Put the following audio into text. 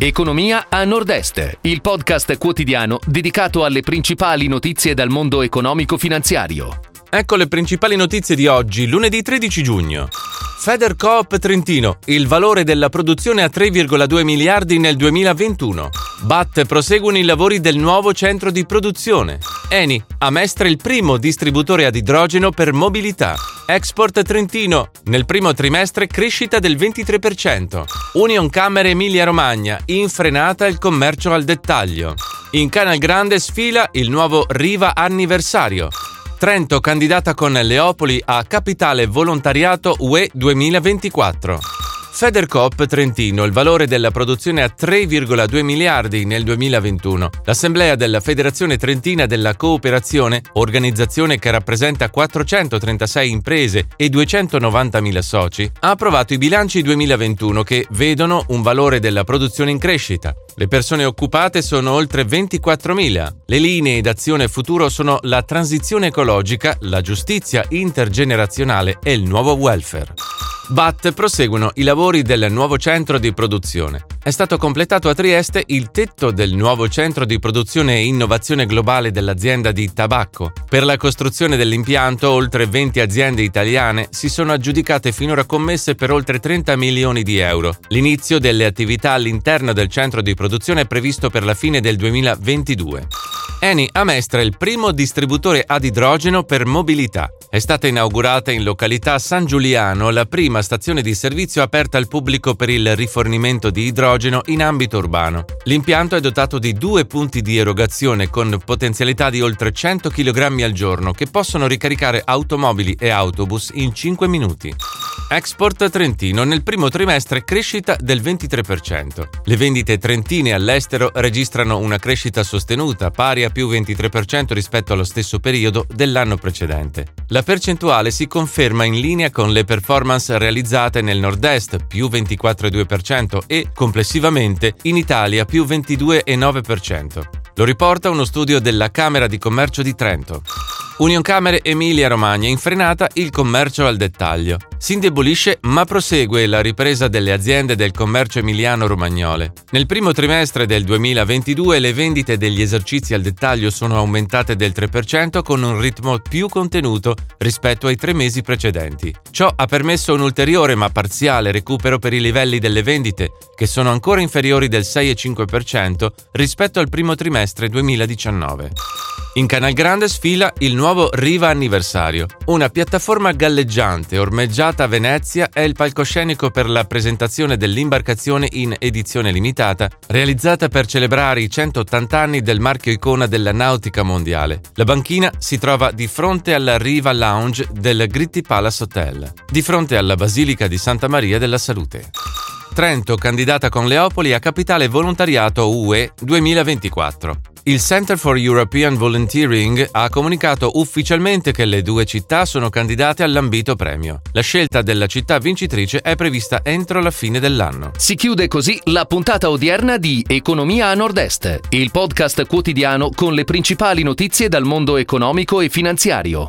Economia a Nord-Est, il podcast quotidiano dedicato alle principali notizie dal mondo economico-finanziario. Ecco le principali notizie di oggi, lunedì 13 giugno. Federcoop Trentino, il valore della produzione a 3,2 miliardi nel 2021. BAT proseguono i lavori del nuovo centro di produzione. Eni, a Mestre il primo distributore ad idrogeno per mobilità. Export Trentino, nel primo trimestre crescita del 23%. Union Camere Emilia Romagna, infrenata il commercio al dettaglio. In Canal Grande sfila il nuovo Riva Anniversario. Trento candidata con Leopoli a Capitale Volontariato UE 2024. Federcoop Trentino, il valore della produzione a 3,2 miliardi nel 2021. L'Assemblea della Federazione Trentina della Cooperazione, organizzazione che rappresenta 436 imprese e 290.000 soci, ha approvato i bilanci 2021 che vedono un valore della produzione in crescita. Le persone occupate sono oltre 24.000. Le linee d'azione futuro sono la transizione ecologica, la giustizia intergenerazionale e il nuovo welfare. BAT proseguono i lavori del nuovo centro di produzione. È stato completato a Trieste il tetto del nuovo centro di produzione e innovazione globale dell'azienda di tabacco. Per la costruzione dell'impianto, oltre 20 aziende italiane si sono aggiudicate finora commesse per oltre 30 milioni di euro. L'inizio delle attività all'interno del centro di produzione è previsto per la fine del 2022. Eni a Mestre il primo distributore ad idrogeno per mobilità. È stata inaugurata in località San Giuliano la prima stazione di servizio aperta al pubblico per il rifornimento di idrogeno in ambito urbano. L'impianto è dotato di due punti di erogazione con potenzialità di oltre 100 kg al giorno che possono ricaricare automobili e autobus in 5 minuti. Export Trentino nel primo trimestre crescita del 23%. Le vendite trentine all'estero registrano una crescita sostenuta pari a più 23% rispetto allo stesso periodo dell'anno precedente. La percentuale si conferma in linea con le performance realizzate nel nord-est più 24,2% e complessivamente in Italia più 22,9%. Lo riporta uno studio della Camera di Commercio di Trento. Union Camere Emilia Romagna infrenata il commercio al dettaglio. Si indebolisce ma prosegue la ripresa delle aziende del commercio emiliano-romagnole. Nel primo trimestre del 2022 le vendite degli esercizi al dettaglio sono aumentate del 3% con un ritmo più contenuto rispetto ai tre mesi precedenti. Ciò ha permesso un ulteriore ma parziale recupero per i livelli delle vendite, che sono ancora inferiori del 6,5% rispetto al primo trimestre 2019. In Canal Grande sfila il nuovo Riva Anniversario. Una piattaforma galleggiante ormeggiata a Venezia è il palcoscenico per la presentazione dell'imbarcazione in edizione limitata, realizzata per celebrare i 180 anni del marchio icona della nautica mondiale. La banchina si trova di fronte alla Riva Lounge del Gritti Palace Hotel, di fronte alla Basilica di Santa Maria della Salute. Trento candidata con Leopoli a capitale volontariato UE 2024. Il Center for European Volunteering ha comunicato ufficialmente che le due città sono candidate all'ambito premio. La scelta della città vincitrice è prevista entro la fine dell'anno. Si chiude così la puntata odierna di Economia a Nord-Est, il podcast quotidiano con le principali notizie dal mondo economico e finanziario.